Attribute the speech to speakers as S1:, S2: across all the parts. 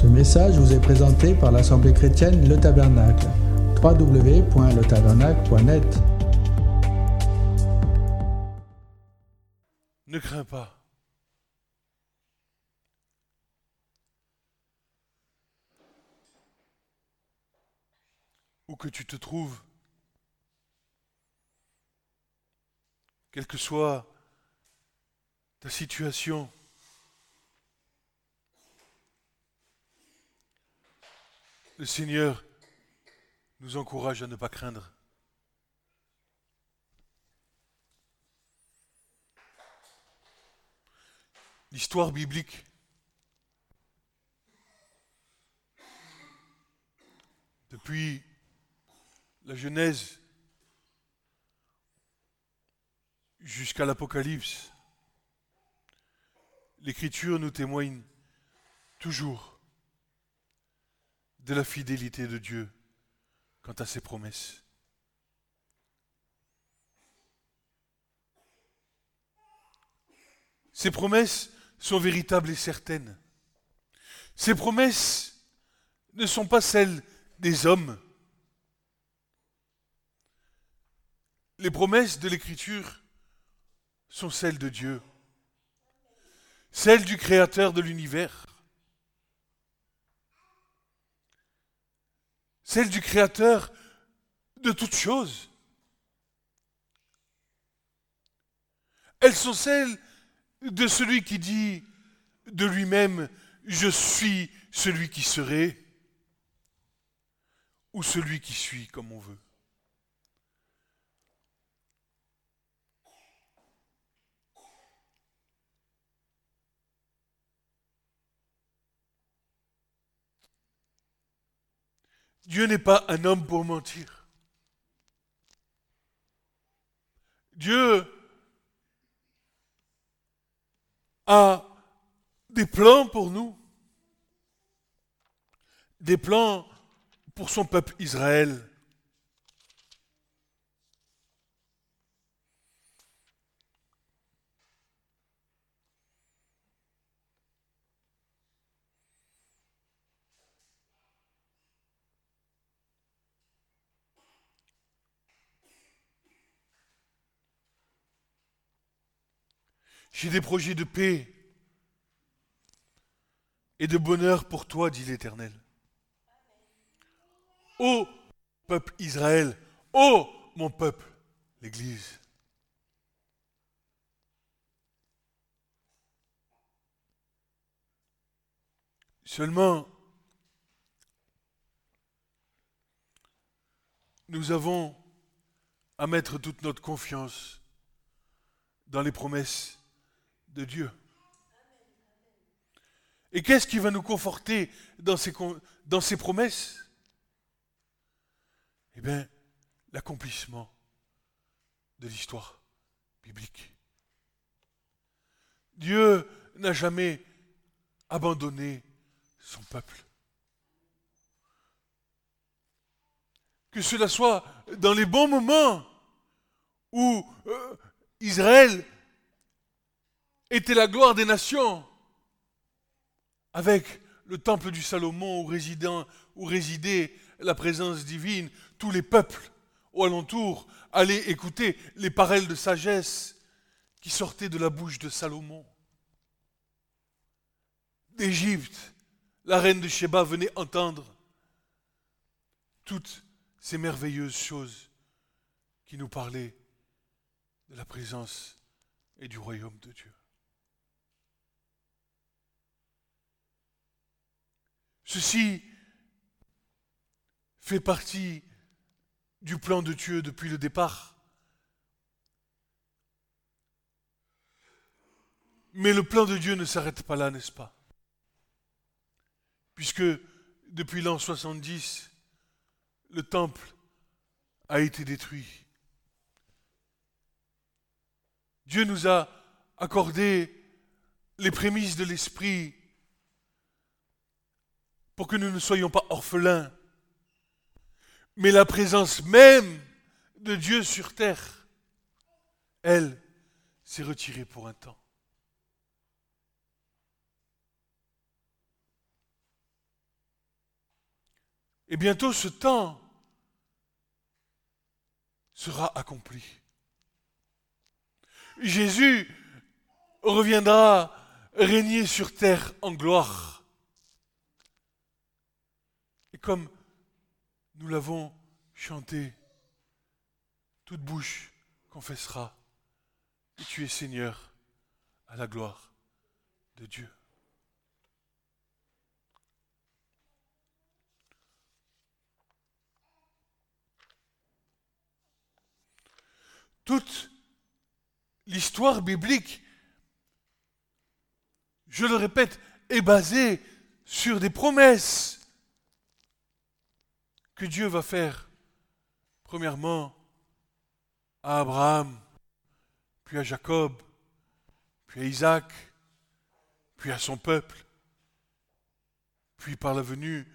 S1: Ce message vous est présenté par l'Assemblée chrétienne Le Tabernacle. www.letabernacle.net
S2: Ne crains pas. Où que tu te trouves, quelle que soit ta situation, le Seigneur nous encourage à ne pas craindre. L'histoire biblique depuis la Genèse jusqu'à l'Apocalypse, l'Écriture nous témoigne toujours de la fidélité de Dieu quant à ses promesses. Ces promesses sont véritables et certaines. Ces promesses ne sont pas celles des hommes. Les promesses de l'Écriture sont celles de Dieu, celles du Créateur de l'univers, celles du Créateur de toutes choses. Elles sont celles de celui qui dit de lui-même, je suis celui qui serait, ou celui qui suit comme on veut. Dieu n'est pas un homme pour mentir. Dieu a des plans pour nous, des plans pour son peuple Israël. J'ai des projets de paix et de bonheur pour toi, dit l'Éternel. Ô peuple Israël, ô mon peuple, l'Église. Seulement, nous avons à mettre toute notre confiance dans les promesses Dieu. Et qu'est-ce qui va nous conforter dans ces, dans ces promesses? Eh bien, l'accomplissement de l'histoire biblique. Dieu n'a jamais abandonné son peuple. Que cela soit dans les bons moments où euh, Israël était la gloire des nations, avec le temple du Salomon où, résidait la présence divine, tous les peuples au alentour allaient écouter les paroles de sagesse qui sortaient de la bouche de Salomon. D'Égypte, la reine de Sheba venait entendre toutes ces merveilleuses choses qui nous parlaient de la présence et du royaume de Dieu. Ceci fait partie du plan de Dieu depuis le départ. Mais le plan de Dieu ne s'arrête pas là, n'est-ce pas? Puisque depuis l'an 70, le temple a été détruit. Dieu nous a accordé les prémices de l'Esprit pour que nous ne soyons pas orphelins, mais la présence même de Dieu sur terre, elle, s'est retirée pour un temps. Et bientôt ce temps sera accompli. Jésus reviendra régner sur terre en gloire. Et comme nous l'avons chanté, toute bouche confessera que tu es Seigneur à la gloire de Dieu. Toute l'histoire biblique, je le répète, est basée sur des promesses que Dieu va faire, premièrement, à Abraham, puis à Jacob, puis à Isaac, puis à son peuple, puis par la venue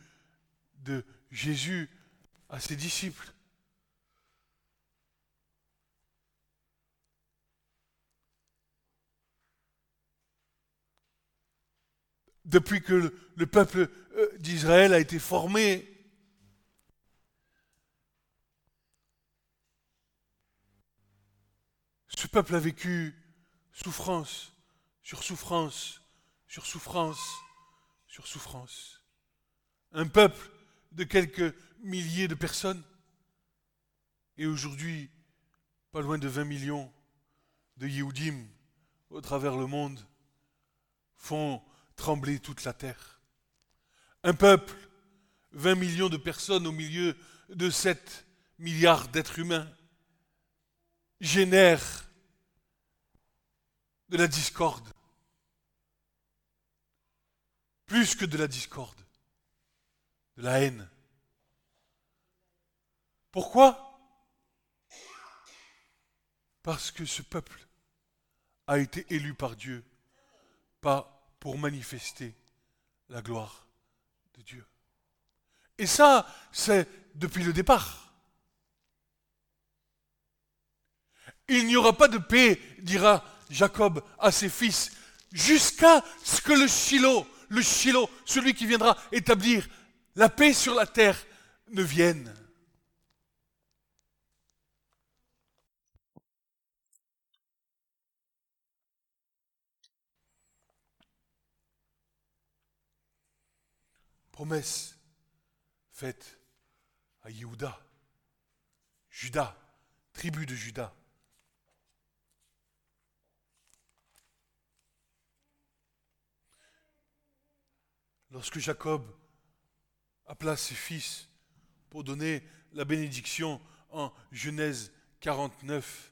S2: de Jésus à ses disciples. Depuis que le peuple euh, d'Israël a été formé, ce peuple a vécu souffrance sur souffrance sur souffrance sur souffrance. Un peuple de quelques milliers de personnes et aujourd'hui pas loin de 20 millions de Yehudim au travers le monde font trembler toute la terre. Un peuple, 20 millions de personnes au milieu de 7 milliards d'êtres humains, génère de la discorde. Plus que de la discorde, de la haine. Pourquoi? Parce que ce peuple a été élu par Dieu, pas pour manifester la gloire de Dieu. Et ça, c'est depuis le départ. Il n'y aura pas de paix, dira Jacob à ses fils, jusqu'à ce que le Shiloh, le Shiloh, celui qui viendra établir la paix sur la terre, ne vienne. Promesse faite à Yehuda, Judas, tribu de Judas. Lorsque Jacob appela ses fils pour donner la bénédiction en Genèse 49,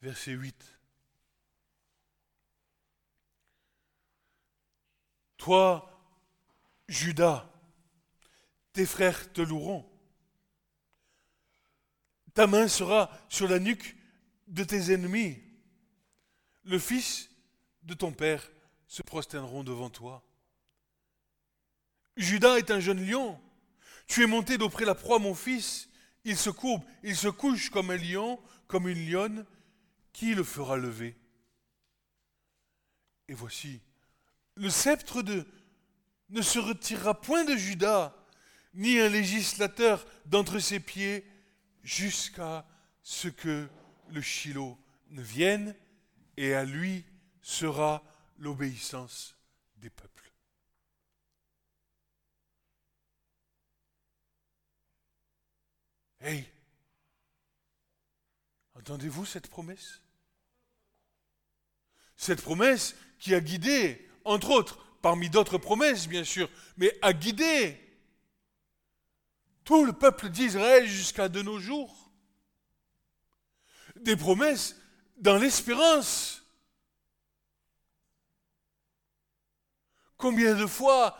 S2: verset 8. Toi, Judas, tes frères te loueront ta main sera sur la nuque de tes ennemis. Le fils de ton père se prosterneront devant toi. Judas est un jeune lion. Tu es monté d'auprès la proie, mon fils. Il se courbe, il se couche comme un lion, comme une lionne. Qui le fera lever? Et voici, le sceptre de ne se retirera point de Judas, ni un législateur d'entre ses pieds jusqu'à ce que le Shiloh ne vienne, et à lui sera l'obéissance des peuples. Hey, entendez-vous cette promesse? Cette promesse qui a guidé, entre autres, parmi d'autres promesses bien sûr, mais a guidé tout le peuple d'Israël jusqu'à de nos jours. Des promesses dans l'espérance. Combien de fois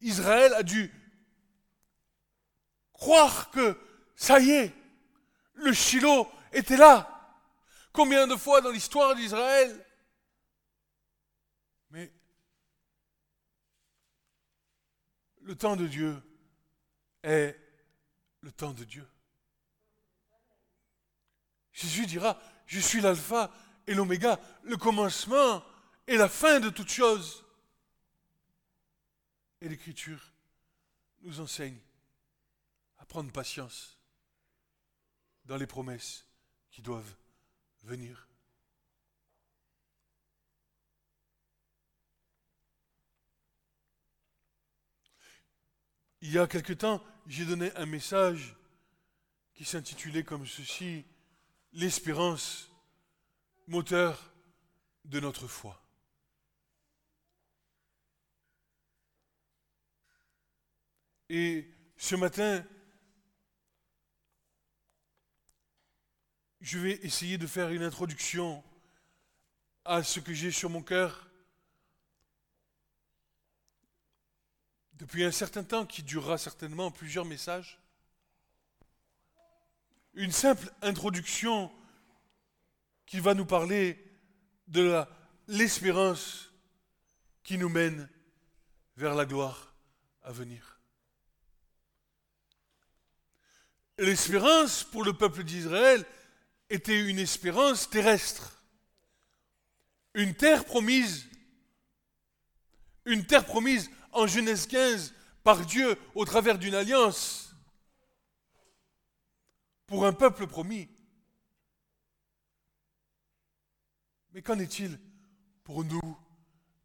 S2: Israël a dû croire que ça y est, le Shiloh était là. Combien de fois dans l'histoire d'Israël Mais le temps de Dieu est le temps de Dieu. Jésus dira, je suis l'alpha et l'oméga, le commencement et la fin de toute chose. Et l'Écriture nous enseigne à prendre patience dans les promesses qui doivent venir. Il y a quelque temps, j'ai donné un message qui s'intitulait comme ceci, L'espérance, moteur de notre foi. Et ce matin, je vais essayer de faire une introduction à ce que j'ai sur mon cœur depuis un certain temps qui durera certainement plusieurs messages. Une simple introduction qui va nous parler de l'espérance qui nous mène vers la gloire à venir. L'espérance pour le peuple d'Israël était une espérance terrestre, une terre promise, une terre promise en Genèse 15 par Dieu au travers d'une alliance pour un peuple promis. Mais qu'en est-il pour nous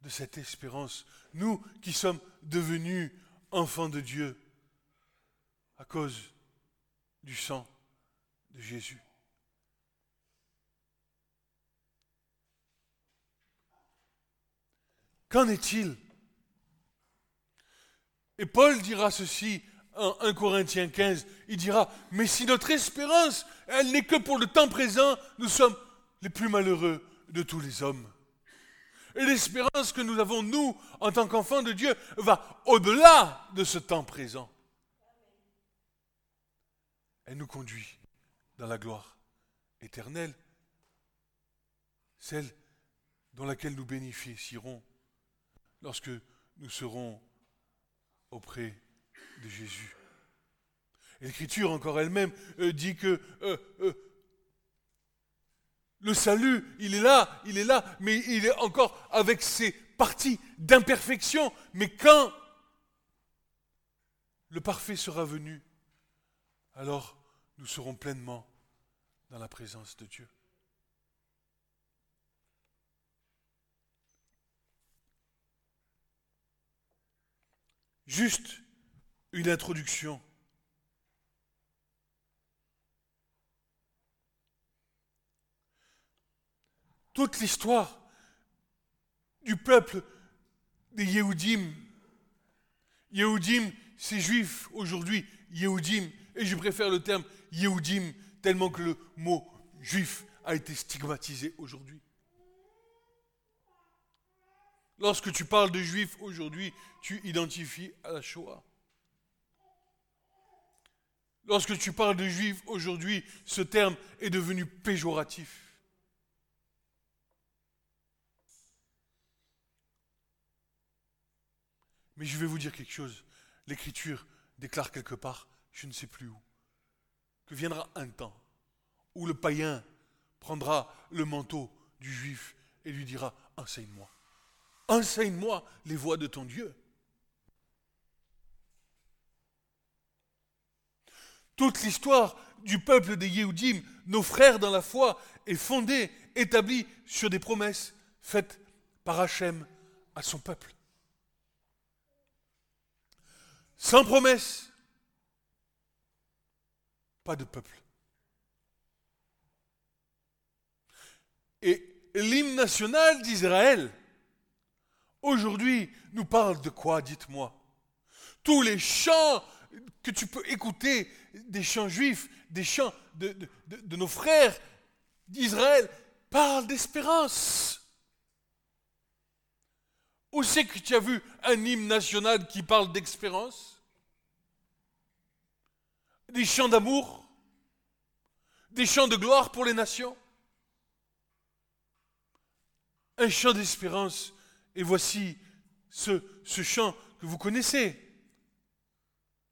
S2: de cette espérance, nous qui sommes devenus enfants de Dieu à cause du sang de Jésus Qu'en est-il et Paul dira ceci en 1 Corinthiens 15. Il dira, mais si notre espérance, elle n'est que pour le temps présent, nous sommes les plus malheureux de tous les hommes. Et l'espérance que nous avons, nous, en tant qu'enfants de Dieu, va au-delà de ce temps présent. Elle nous conduit dans la gloire éternelle, celle dans laquelle nous bénéficierons lorsque nous serons auprès de Jésus. L'Écriture encore elle-même euh, dit que euh, euh, le salut, il est là, il est là, mais il est encore avec ses parties d'imperfection. Mais quand le parfait sera venu, alors nous serons pleinement dans la présence de Dieu. Juste une introduction. Toute l'histoire du peuple des Yehudim. Yehudim, c'est juif aujourd'hui, Yehudim, et je préfère le terme Yehudim tellement que le mot juif a été stigmatisé aujourd'hui. Lorsque tu parles de juifs aujourd'hui, tu identifies à la Shoah. Lorsque tu parles de juifs aujourd'hui, ce terme est devenu péjoratif. Mais je vais vous dire quelque chose. L'Écriture déclare quelque part, je ne sais plus où, que viendra un temps où le païen prendra le manteau du juif et lui dira, enseigne-moi. Enseigne-moi les voies de ton Dieu. Toute l'histoire du peuple des Yéhoudim, nos frères dans la foi, est fondée, établie sur des promesses faites par Hachem à son peuple. Sans promesse, pas de peuple. Et l'hymne national d'Israël, aujourd'hui, nous parle de quoi, dites-moi? Tous les chants que tu peux écouter des chants juifs, des chants de, nos frères d'Israël, parlent d'espérance. Où c'est que tu as vu un hymne national qui parle d'espérance? Des chants d'amour? Des chants de gloire pour les nations? Un chant d'espérance. Et voici ce, chant que vous connaissez.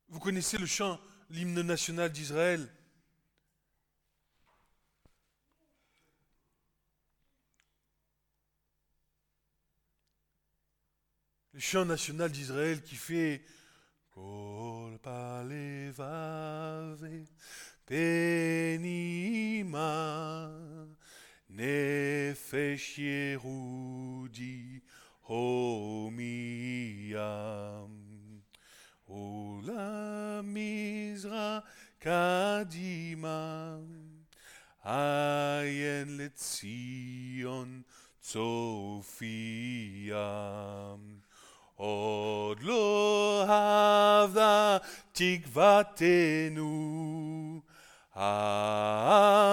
S2: Vous connaissez le chant, l'hymne national d'Israël. Le chant national d'Israël qui fait Kol palevave penima nefesh yerudi homiam. Ola misra kadima, ayen letzion tzofiam. Od lo havda tikvatenu, ha'tikva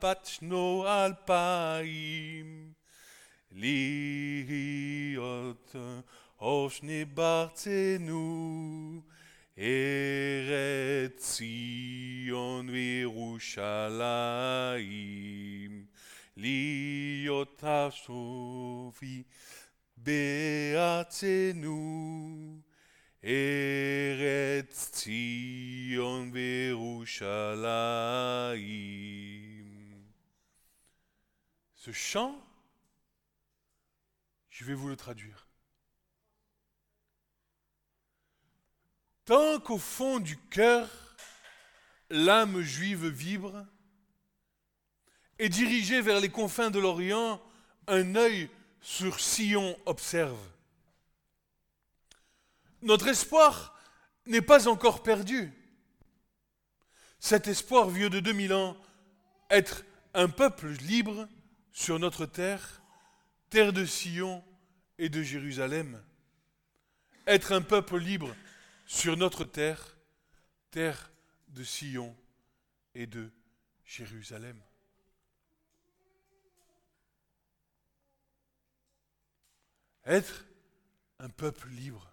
S2: batno alpaim. להיות אושני בארצנו, ארץ ציון וירושלים. להיות השופי בארצנו, ארץ ציון וירושלים. Ce chant, je vais vous le traduire. Tant qu'au fond du cœur, l'âme juive vibre, et dirigé vers les confins de l'Orient, un œil sur Sion observe. Notre espoir n'est pas encore perdu. Cet espoir vieux de 2000 ans, être un peuple libre sur notre terre, terre de Sion et de Jérusalem. Être un peuple libre sur notre terre, terre de Sion et de Jérusalem. Être un peuple libre.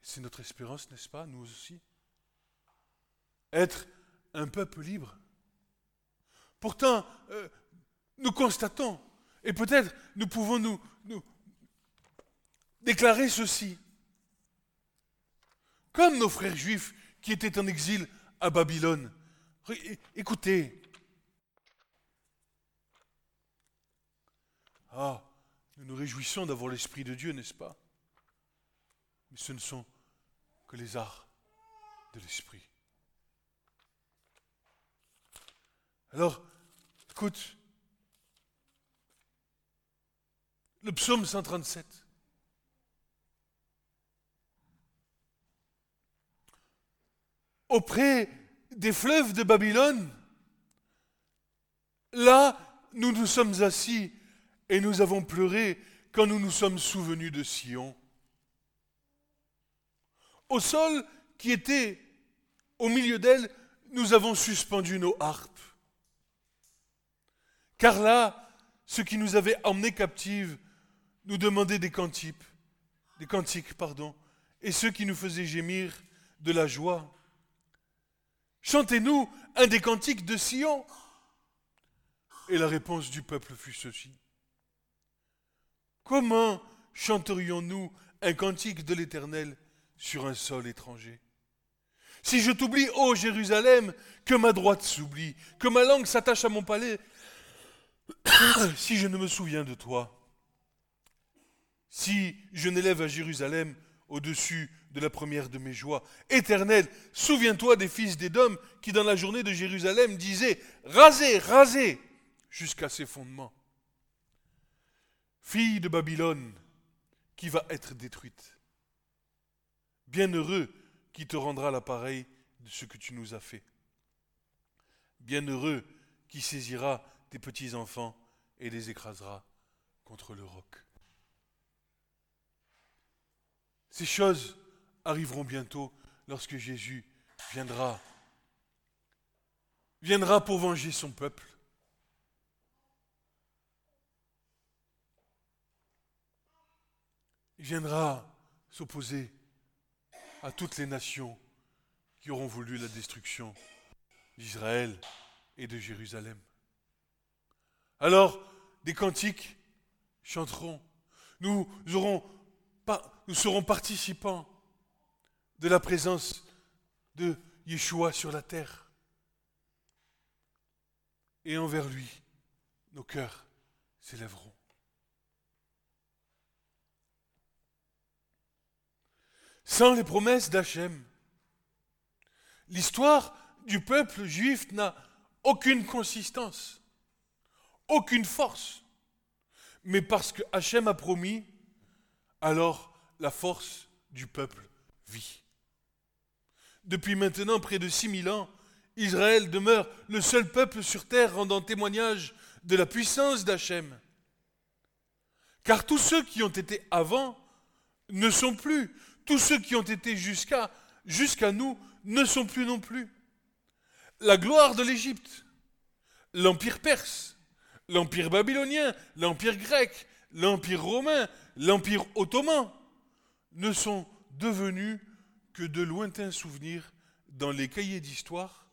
S2: C'est notre espérance, n'est-ce pas, nous aussi? Être un peuple libre. Pourtant, euh, nous constatons, et peut-être nous pouvons nous, déclarer ceci. Comme nos frères juifs qui étaient en exil à Babylone. Écoutez, Ah, nous nous réjouissons d'avoir l'Esprit de Dieu, n'est-ce pas? Mais ce ne sont que les arts de l'Esprit. Alors, écoute, le psaume 137. Auprès des fleuves de Babylone, là, nous nous sommes assis et nous avons pleuré quand nous nous sommes souvenus de Sion. Au sol qui était au milieu d'elle, nous avons suspendu nos harpes. Car là, ceux qui nous avaient emmenés captives nous demandaient des cantiques, des cantiques, pardon, et ceux qui nous faisaient gémir de la joie. Chantez-nous un des cantiques de Sion. Et la réponse du peuple fut ceci. Comment chanterions-nous un cantique de l'Éternel sur un sol étranger? Si je t'oublie, ô Jérusalem, que ma droite s'oublie, que ma langue s'attache à mon palais, si je ne me souviens de toi, si je n'élève à Jérusalem au-dessus de la première de mes joies. Éternel, souviens-toi des fils d'Édom qui dans la journée de Jérusalem disaient Rasez, rasez jusqu'à ses fondements fille de Babylone, qui va être détruite. Bienheureux qui te rendra l'appareil de ce que tu nous as fait. Bienheureux qui saisira tes petits-enfants et les écrasera contre le roc. Ces choses arriveront bientôt lorsque Jésus viendra. Viendra pour venger son peuple. Il viendra s'opposer à toutes les nations qui auront voulu la destruction d'Israël et de Jérusalem. Alors, des cantiques chanteront. Nous, aurons, nous serons participants de la présence de Yeshua sur la terre. Et envers lui, nos cœurs s'élèveront. Sans les promesses d'Hachem, l'histoire du peuple juif n'a aucune consistance, aucune force. Mais parce que Hachem a promis, alors la force du peuple vit. Depuis maintenant près de 6000 ans, Israël demeure le seul peuple sur terre rendant témoignage de la puissance d'Hachem. Car tous ceux qui ont été avant ne sont plus. Tous ceux qui ont été jusqu'à jusqu'à nous ne sont plus non plus. La gloire de l'Égypte, l'empire perse, l'empire babylonien, l'empire grec, l'empire romain, l'empire ottoman ne sont devenus que de lointains souvenirs dans les cahiers d'histoire,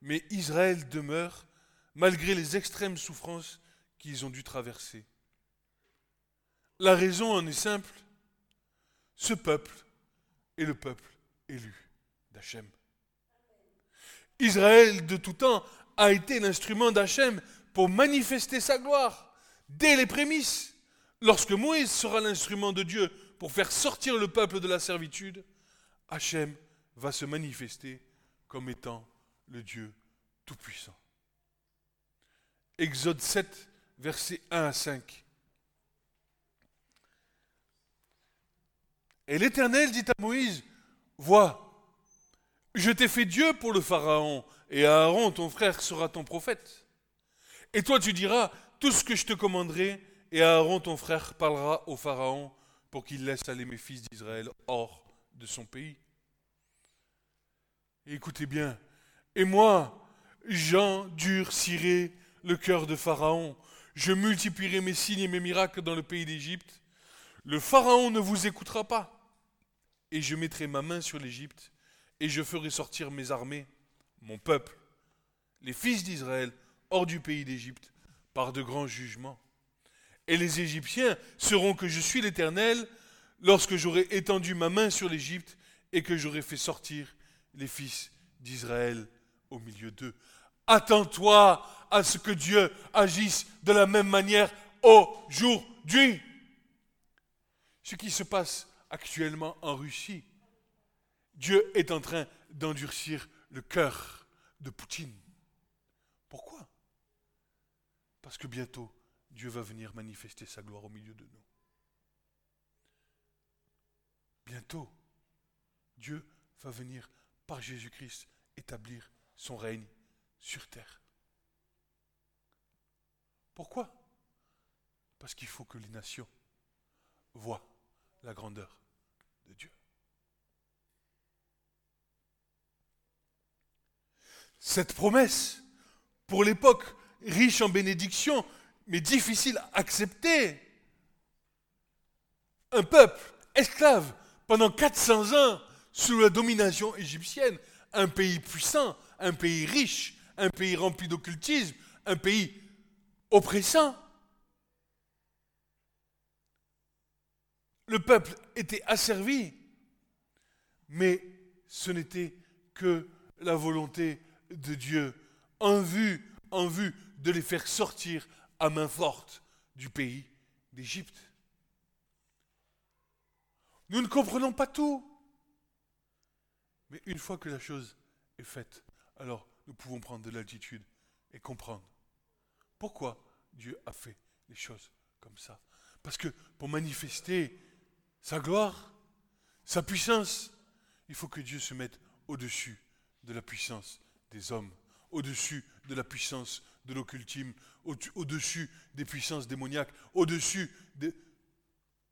S2: mais Israël demeure malgré les extrêmes souffrances qu'ils ont dû traverser. La raison en est simple. Ce peuple est le peuple élu d'Hachem. Israël de tout temps a été l'instrument d'Hachem pour manifester sa gloire dès les prémices. Lorsque Moïse sera l'instrument de Dieu pour faire sortir le peuple de la servitude, Hachem va se manifester comme étant le Dieu Tout-Puissant. Exode 7, versets 1 à 5. Et l'Éternel dit à Moïse, Vois, je t'ai fait Dieu pour le Pharaon, et Aaron, ton frère, sera ton prophète. Et toi, tu diras tout ce que je te commanderai, et Aaron, ton frère, parlera au Pharaon pour qu'il laisse aller mes fils d'Israël hors de son pays. écoutez bien, et moi, j'endurcirai le cœur de Pharaon, je multiplierai mes signes et mes miracles dans le pays d'Égypte. Le Pharaon ne vous écoutera pas et je mettrai ma main sur l'Égypte, et je ferai sortir mes armées, mon peuple, les fils d'Israël, hors du pays d'Égypte, par de grands jugements. Et les Égyptiens sauront que je suis l'Éternel lorsque j'aurai étendu ma main sur l'Égypte et que j'aurai fait sortir les fils d'Israël au milieu d'eux. Attends-toi à ce que Dieu agisse de la même manière aujourd'hui. Ce qui se passe actuellement en Russie. Dieu est en train d'endurcir le cœur de Poutine. Pourquoi? Parce que bientôt, Dieu va venir manifester sa gloire au milieu de nous. Bientôt, Dieu va venir par Jésus-Christ établir son règne sur terre. Pourquoi? Parce qu'il faut que les nations voient la grandeur de Dieu. Cette promesse, pour l'époque riche en bénédictions, mais difficile à accepter, un peuple esclave pendant 400 ans sous la domination égyptienne, un pays puissant, un pays riche, un pays rempli d'occultisme, un pays oppressant. le peuple était asservi, mais ce n'était que la volonté de Dieu en vue, en vue de les faire sortir à main forte du pays d'Égypte. Nous ne comprenons pas tout. Mais une fois que la chose est faite, alors nous pouvons prendre de l'altitude et comprendre pourquoi Dieu a fait les choses comme ça. Parce que pour manifester sa gloire, sa puissance, il faut que Dieu se mette au-dessus de la puissance des hommes, au-dessus de la puissance de l'occultisme, au-dessus des puissances démoniaques, au-dessus des...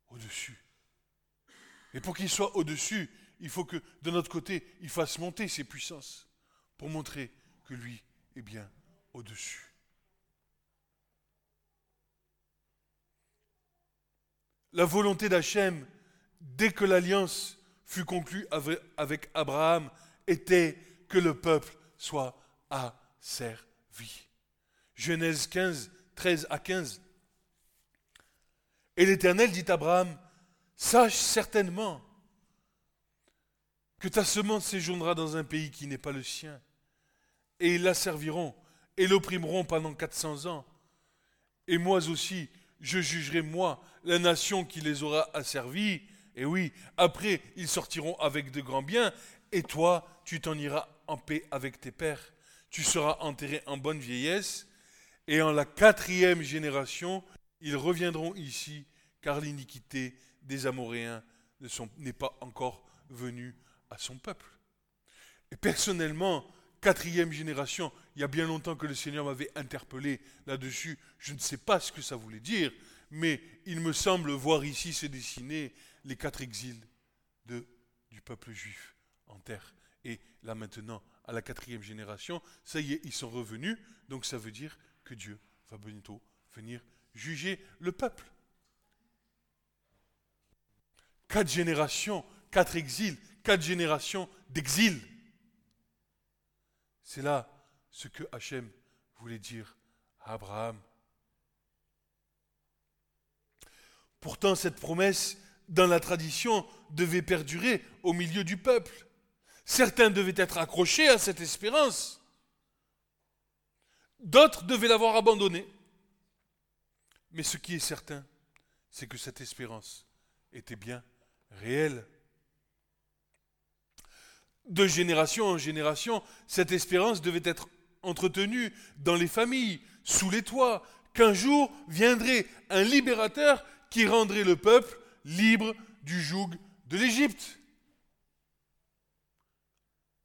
S2: Au-dessus. Et pour qu'il soit au-dessus, il faut que de notre côté, il fasse monter ses puissances pour montrer que lui est bien au-dessus. La volonté d'Hachem dès que l'alliance fut conclue avec Abraham, était que le peuple soit asservi. Genèse 15, 13 à 15. Et l'Éternel dit à Abraham, sache certainement que ta semence séjournera dans un pays qui n'est pas le sien, et ils la serviront et l'opprimeront pendant 400 ans. Et moi aussi, je jugerai moi la nation qui les aura asservis, Et oui, après, ils sortiront avec de grands biens, et toi, tu t'en iras en paix avec tes pères. Tu seras enterré en bonne vieillesse, et en la quatrième génération, ils reviendront ici, car l'iniquité des Amoréens n'est pas encore venue à son peuple. Et personnellement, quatrième génération, il y a bien longtemps que le Seigneur m'avait interpellé là-dessus. Je ne sais pas ce que ça voulait dire, mais il me semble voir ici se dessiner les quatre exils du peuple juif en terre. Et là maintenant, à la quatrième génération, ça y est, ils sont revenus, donc ça veut dire que Dieu va bientôt venir juger le peuple. Quatre générations, quatre exils, quatre générations d'exil. C'est là ce que Hachem voulait dire à Abraham. Pourtant, cette promesse, dans la tradition, devait perdurer au milieu du peuple. Certains devaient être accrochés à cette espérance. D'autres devaient l'avoir abandonnée. Mais ce qui est certain, c'est que cette espérance était bien réelle. De génération en génération, cette espérance devait être entretenue dans les familles, sous les toits, qu'un jour viendrait un libérateur qui rendrait le peuple libre du joug de l'Égypte.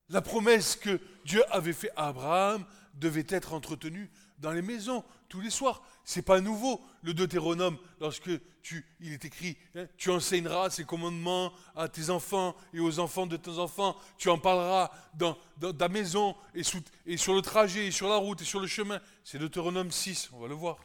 S2: La promesse que Dieu avait faite à Abraham devait être entretenue dans les maisons tous les soirs. C'est pas nouveau le Deutéronome lorsque tu, il est écrit, hein, tu enseigneras ces commandements à tes enfants et aux enfants de tes enfants. Tu en parleras dans, ta maison et, et, sur le trajet, et sur la route et sur le chemin. C'est Deutéronome 6, on va le voir.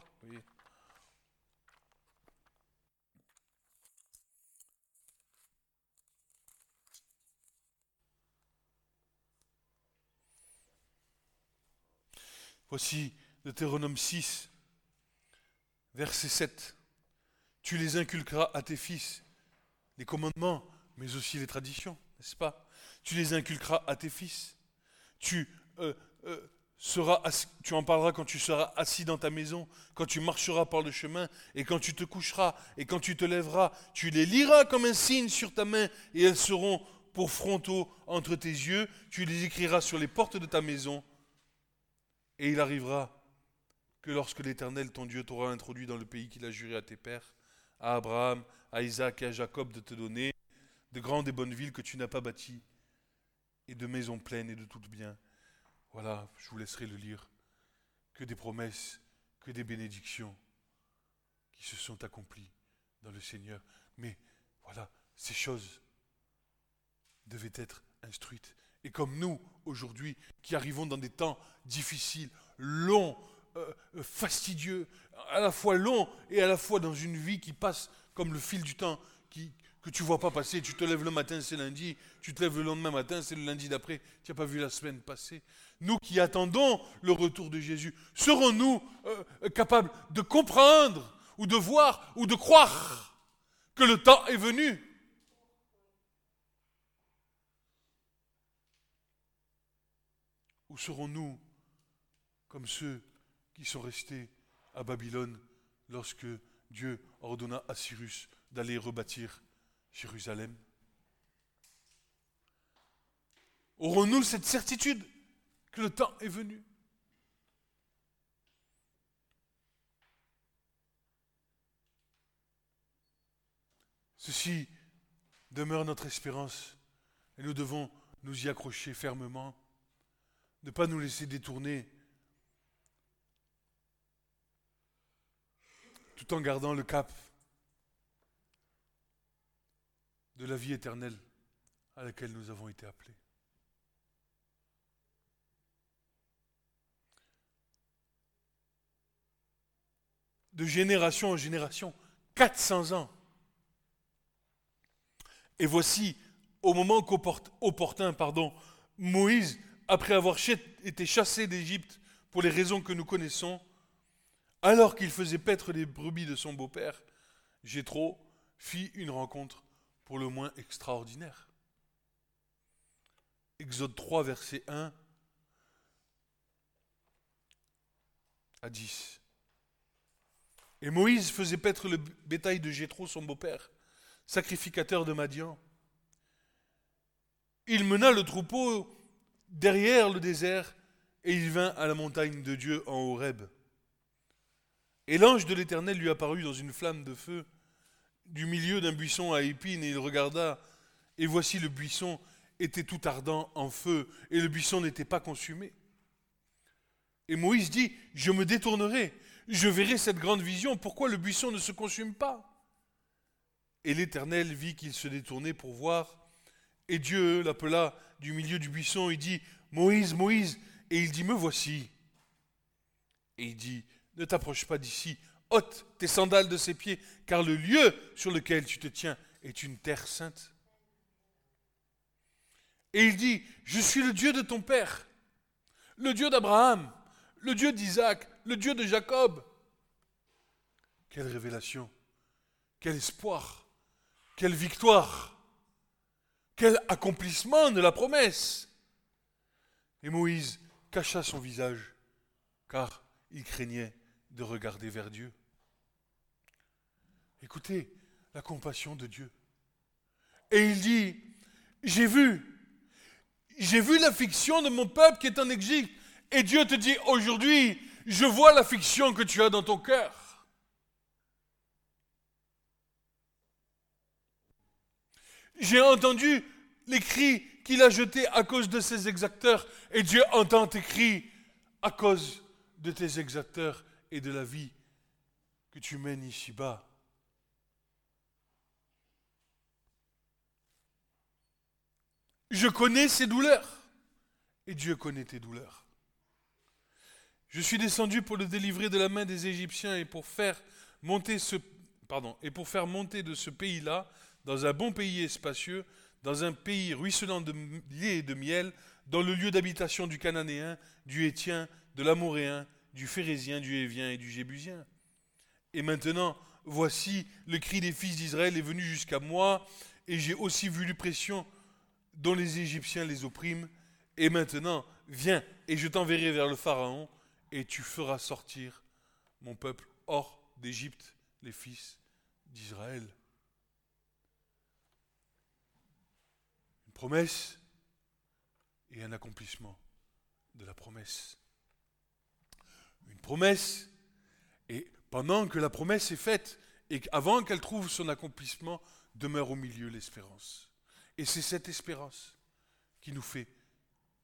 S2: Voici Deutéronome 6, verset 7. Tu les inculqueras à tes fils, les commandements, mais aussi les traditions, n'est-ce pas? Tu les inculqueras à tes fils. Tu, euh, euh, tu en parleras quand tu seras assis dans ta maison, quand tu marcheras par le chemin, et quand tu te coucheras, et quand tu te lèveras. Tu les liras comme un signe sur ta main, et elles seront pour frontaux entre tes yeux. Tu les écriras sur les portes de ta maison et il arrivera que lorsque l'Éternel, ton Dieu, t'aura introduit dans le pays qu'il a juré à tes pères, à Abraham, à Isaac et à Jacob de te donner, de grandes et bonnes villes que tu n'as pas bâties, et de maisons pleines et de toutes biens. Voilà, je vous laisserai le lire. Que des promesses, que des bénédictions qui se sont accomplies dans le Seigneur. Mais voilà, ces choses devaient être instruites et comme nous, aujourd'hui, qui arrivons dans des temps difficiles, longs, euh, euh, fastidieux, à la fois longs et à la fois dans une vie qui passe comme le fil du temps, que tu ne vois pas passer. Tu te lèves le matin, c'est lundi. Tu te lèves le lendemain matin, c'est le lundi d'après. Tu n'as pas vu la semaine passer. Nous qui attendons le retour de Jésus, serons-nous euh, capables de comprendre ou de voir ou de croire que le temps est venu? Ou serons-nous comme ceux qui sont restés à Babylone lorsque Dieu ordonna à Cyrus d'aller rebâtir Jérusalem? Aurons-nous cette certitude que le temps est venu? Ceci demeure notre espérance et nous devons nous y accrocher fermement ne pas nous laisser détourner, tout en gardant le cap de la vie éternelle à laquelle nous avons été appelés. De génération en génération, 400 ans. Et voici, au moment opportun, pardon, Moïse après avoir été chassé d'Égypte pour les raisons que nous connaissons, alors qu'il faisait paître les brebis de son beau-père, Jéthro fit une rencontre pour le moins extraordinaire. Exode 3, verset 1 à 10. Et Moïse faisait paître le bétail de Jéthro, son beau-père. sacrificateur de Madian. Il mena le troupeau derrière le désert et il vint à la montagne de Dieu en Horeb. Et l'ange de l'Éternel lui apparut dans une flamme de feu du milieu d'un buisson à épines et il regarda et voici le buisson était tout ardent en feu et le buisson n'était pas consumé. Et Moïse dit, je me détournerai, je verrai cette grande vision, pourquoi le buisson ne se consume pas? Et l'Éternel vit qu'il se détournait pour voir, et Dieu l'appela du milieu du buisson, il dit, Moïse, Moïse, et il dit, me voici. Et il dit, ne t'approche pas d'ici, ôte tes sandales de ses pieds, car le lieu sur lequel tu te tiens est une terre sainte. Et il dit, je suis le Dieu de ton Père, le Dieu d'Abraham, le Dieu d'Isaac, le Dieu de Jacob. Quelle révélation, quel espoir, quelle victoire, quel accomplissement de la promesse. Et Moïse cacha son visage, car il craignait de regarder vers Dieu. Écoutez la compassion de Dieu. Et il dit, j'ai vu, j'ai vu la fiction de mon peuple qui est en Égypte. Et Dieu te dit, aujourd'hui, je vois la fiction que tu as dans ton cœur. J'ai entendu les cris qu'il a jetés à cause de ses exacteurs. Et Dieu entend tes cris à cause de tes exacteurs et de la vie que tu mènes ici-bas. Je connais ces douleurs et Dieu connaît tes douleurs. Je suis descendu pour le délivrer de la main des Égyptiens et pour faire monter et pour faire monter de ce pays-là dans un bon pays espacieux, dans un pays ruisselant de lait et de miel, dans le lieu d'habitation du Cananéen, du Hétien, de l'Amoréen, du Phérésien, du Hévien et du Jébusien. Et maintenant, voici, le cri des fils d'Israël est venu jusqu'à moi, et j'ai aussi vu l'oppression dont les Égyptiens les oppriment. Et maintenant, viens, et je t'enverrai vers le Pharaon, et tu feras sortir mon peuple hors d'Égypte, les fils d'Israël. Promesse et un accomplissement de la promesse. Une promesse, et pendant que la promesse est faite, et avant qu'elle trouve son accomplissement, demeure au milieu l'espérance. Et c'est cette espérance qui nous fait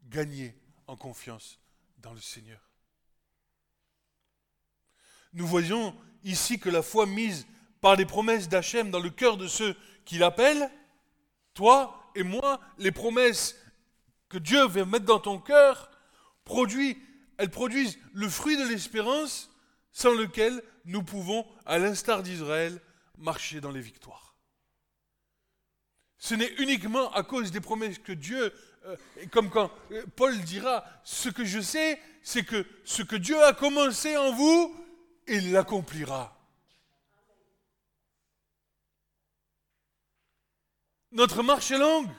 S2: gagner en confiance dans le Seigneur. Nous voyons ici que la foi mise par les promesses d'Hachem dans le cœur de ceux qui l'appellent, toi et moi, les promesses que Dieu veut mettre dans ton cœur, elles produisent le fruit de l'espérance sans lequel nous pouvons, à l'instar d'Israël, marcher dans les victoires. Ce n'est uniquement à cause des promesses que Dieu, euh, comme quand euh, Paul dira, ce que je sais, c'est que ce que Dieu a commencé en vous, il l'accomplira. Notre marche est longue.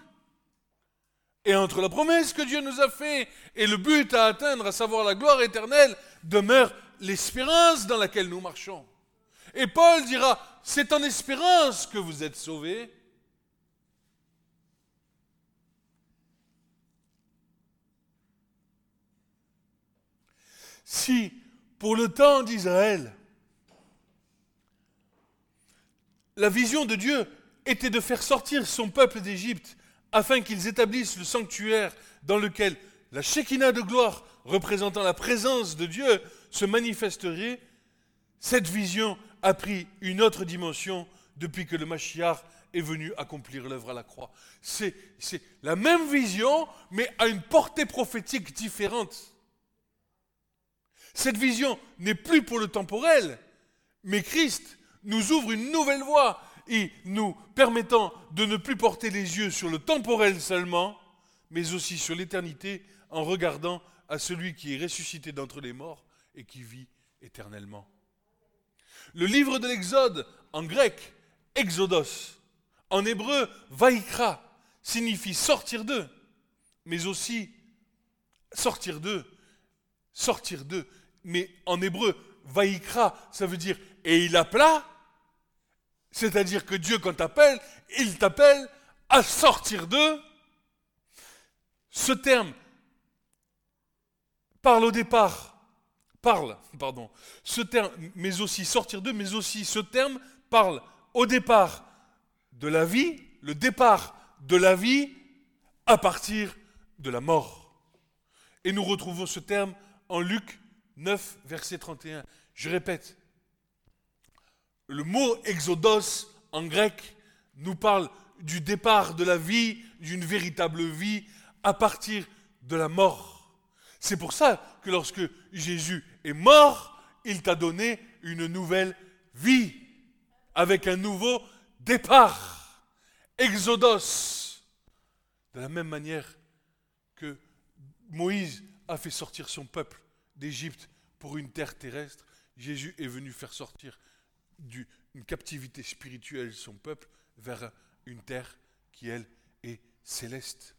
S2: Et entre la promesse que Dieu nous a faite et le but à atteindre, à savoir la gloire éternelle, demeure l'espérance dans laquelle nous marchons. Et Paul dira, c'est en espérance que vous êtes sauvés. Si pour le temps d'Israël, la vision de Dieu était de faire sortir son peuple d'Égypte afin qu'ils établissent le sanctuaire dans lequel la Shekinah de gloire représentant la présence de Dieu se manifesterait, cette vision a pris une autre dimension depuis que le Mashiach est venu accomplir l'œuvre à la croix. C'est la même vision, mais à une portée prophétique différente. Cette vision n'est plus pour le temporel, mais Christ nous ouvre une nouvelle voie et nous permettant de ne plus porter les yeux sur le temporel seulement, mais aussi sur l'éternité en regardant à celui qui est ressuscité d'entre les morts et qui vit éternellement. Le livre de l'Exode, en grec, Exodos, en hébreu, Vaikra, signifie sortir d'eux, mais aussi sortir d'eux, sortir d'eux mais en hébreu, Vaikra, ça veut dire et il appela, C'est-à-dire que Dieu, quand t'appelle, il t'appelle à sortir de. Ce terme parle au départ, parle, pardon, ce terme, mais aussi sortir d'eux, mais aussi ce terme parle au départ de la vie, le départ de la vie à partir de la mort. Et nous retrouvons ce terme en Luc 9, verset 31. Je répète, le mot exodos en grec nous parle du départ de la vie, d'une véritable vie, à partir de la mort. C'est pour ça que lorsque Jésus est mort, il t'a donné une nouvelle vie, avec un nouveau départ. Exodos. De la même manière que Moïse a fait sortir son peuple d'Égypte pour une terre terrestre, Jésus est venu faire sortir d'une captivité spirituelle son peuple vers une terre qui, elle, est céleste.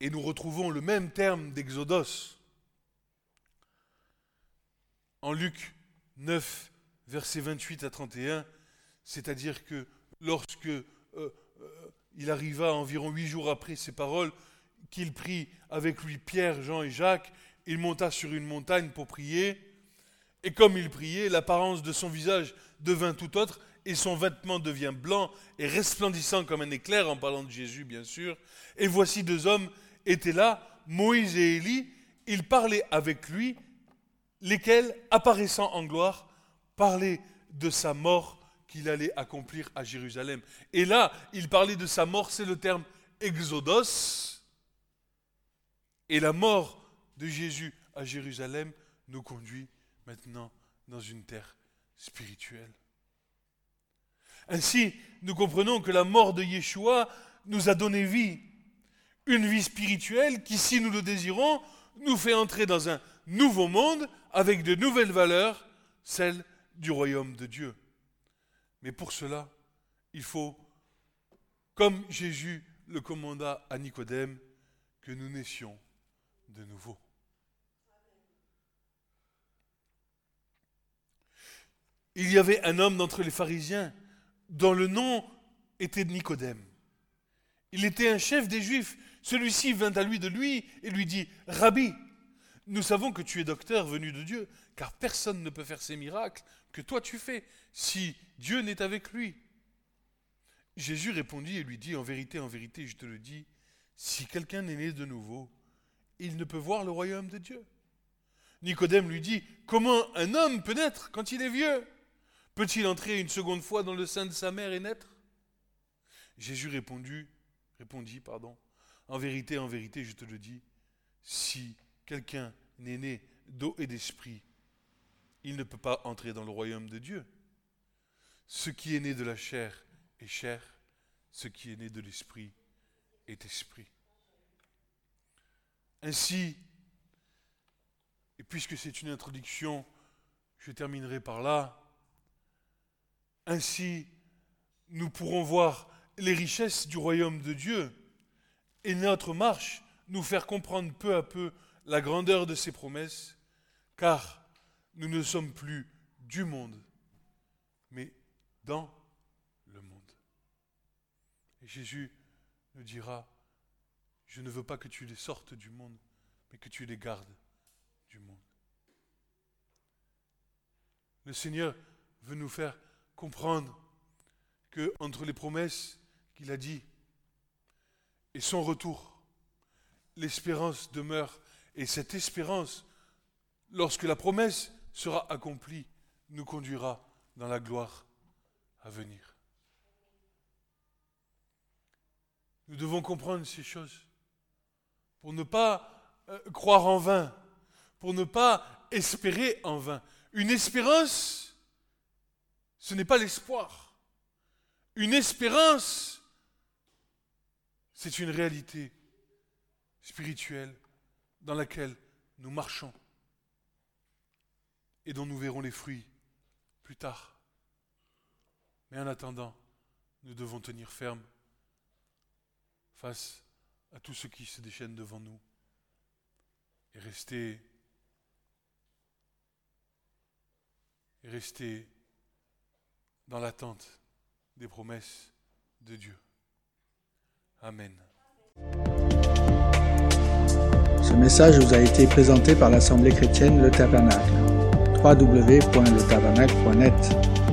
S2: Et nous retrouvons le même terme d'Exodos en Luc 9, versets 28 à 31, c'est-à-dire que lorsque euh, euh, il arriva environ huit jours après ces paroles, qu'il prit avec lui Pierre, Jean et Jacques, il monta sur une montagne pour prier, et comme il priait, l'apparence de son visage devint tout autre, et son vêtement devient blanc et resplendissant comme un éclair, en parlant de Jésus, bien sûr. Et voici deux hommes étaient là, Moïse et Élie, ils parlaient avec lui, lesquels, apparaissant en gloire, parlaient de sa mort qu'il allait accomplir à Jérusalem. Et là, il parlait de sa mort, c'est le terme exodos. Et la mort de Jésus à Jérusalem nous conduit maintenant dans une terre spirituelle. Ainsi, nous comprenons que la mort de Yeshua nous a donné vie, une vie spirituelle qui, si nous le désirons, nous fait entrer dans un nouveau monde avec de nouvelles valeurs, celles du royaume de Dieu. Mais pour cela, il faut, comme Jésus le commanda à Nicodème, que nous naissions Il y avait un homme d'entre les pharisiens dont le nom était Nicodème. Il était un chef des Juifs. Celui-ci vint à lui de lui et lui dit, Rabbi, nous savons que tu es docteur venu de Dieu, car personne ne peut faire ces miracles que toi tu fais, si Dieu n'est avec lui. Jésus répondit et lui dit, en vérité, en vérité, je te le dis, si quelqu'un n'est né de nouveau, il ne peut voir le royaume de Dieu. Nicodème lui dit, comment un homme peut naître quand il est vieux? Peut-il entrer une seconde fois dans le sein de sa mère et naître? Jésus répondit, pardon, en vérité, en vérité, je te le dis, si quelqu'un n'est né d'eau et d'esprit, il ne peut pas entrer dans le royaume de Dieu. Ce qui est né de la chair est chair, ce qui est né de l'esprit est esprit. Ainsi, et puisque c'est une introduction, je terminerai par là, ainsi nous pourrons voir les richesses du royaume de Dieu et notre marche nous faire comprendre peu à peu la grandeur de ses promesses, car nous ne sommes plus du monde, mais dans le monde. Et Jésus nous dira, je ne veux pas que tu les sortes du monde, mais que tu les gardes du monde. Le Seigneur veut nous faire comprendre que entre les promesses qu'il a dit et son retour, l'espérance demeure. Et cette espérance, lorsque la promesse sera accomplie, nous conduira dans la gloire à venir. Nous devons comprendre ces choses pour ne pas euh, croire en vain, pour ne pas espérer en vain. Une espérance, ce n'est pas l'espoir. Une espérance, c'est une réalité spirituelle dans laquelle nous marchons et dont nous verrons les fruits plus tard. Mais en attendant, nous devons tenir ferme face à tout ce qui se déchaîne devant nous et rester et rester dans l'attente des promesses de Dieu. Amen.
S1: Ce message vous a été présenté par l'Assemblée chrétienne Le Tabernacle. www.letabernacle.net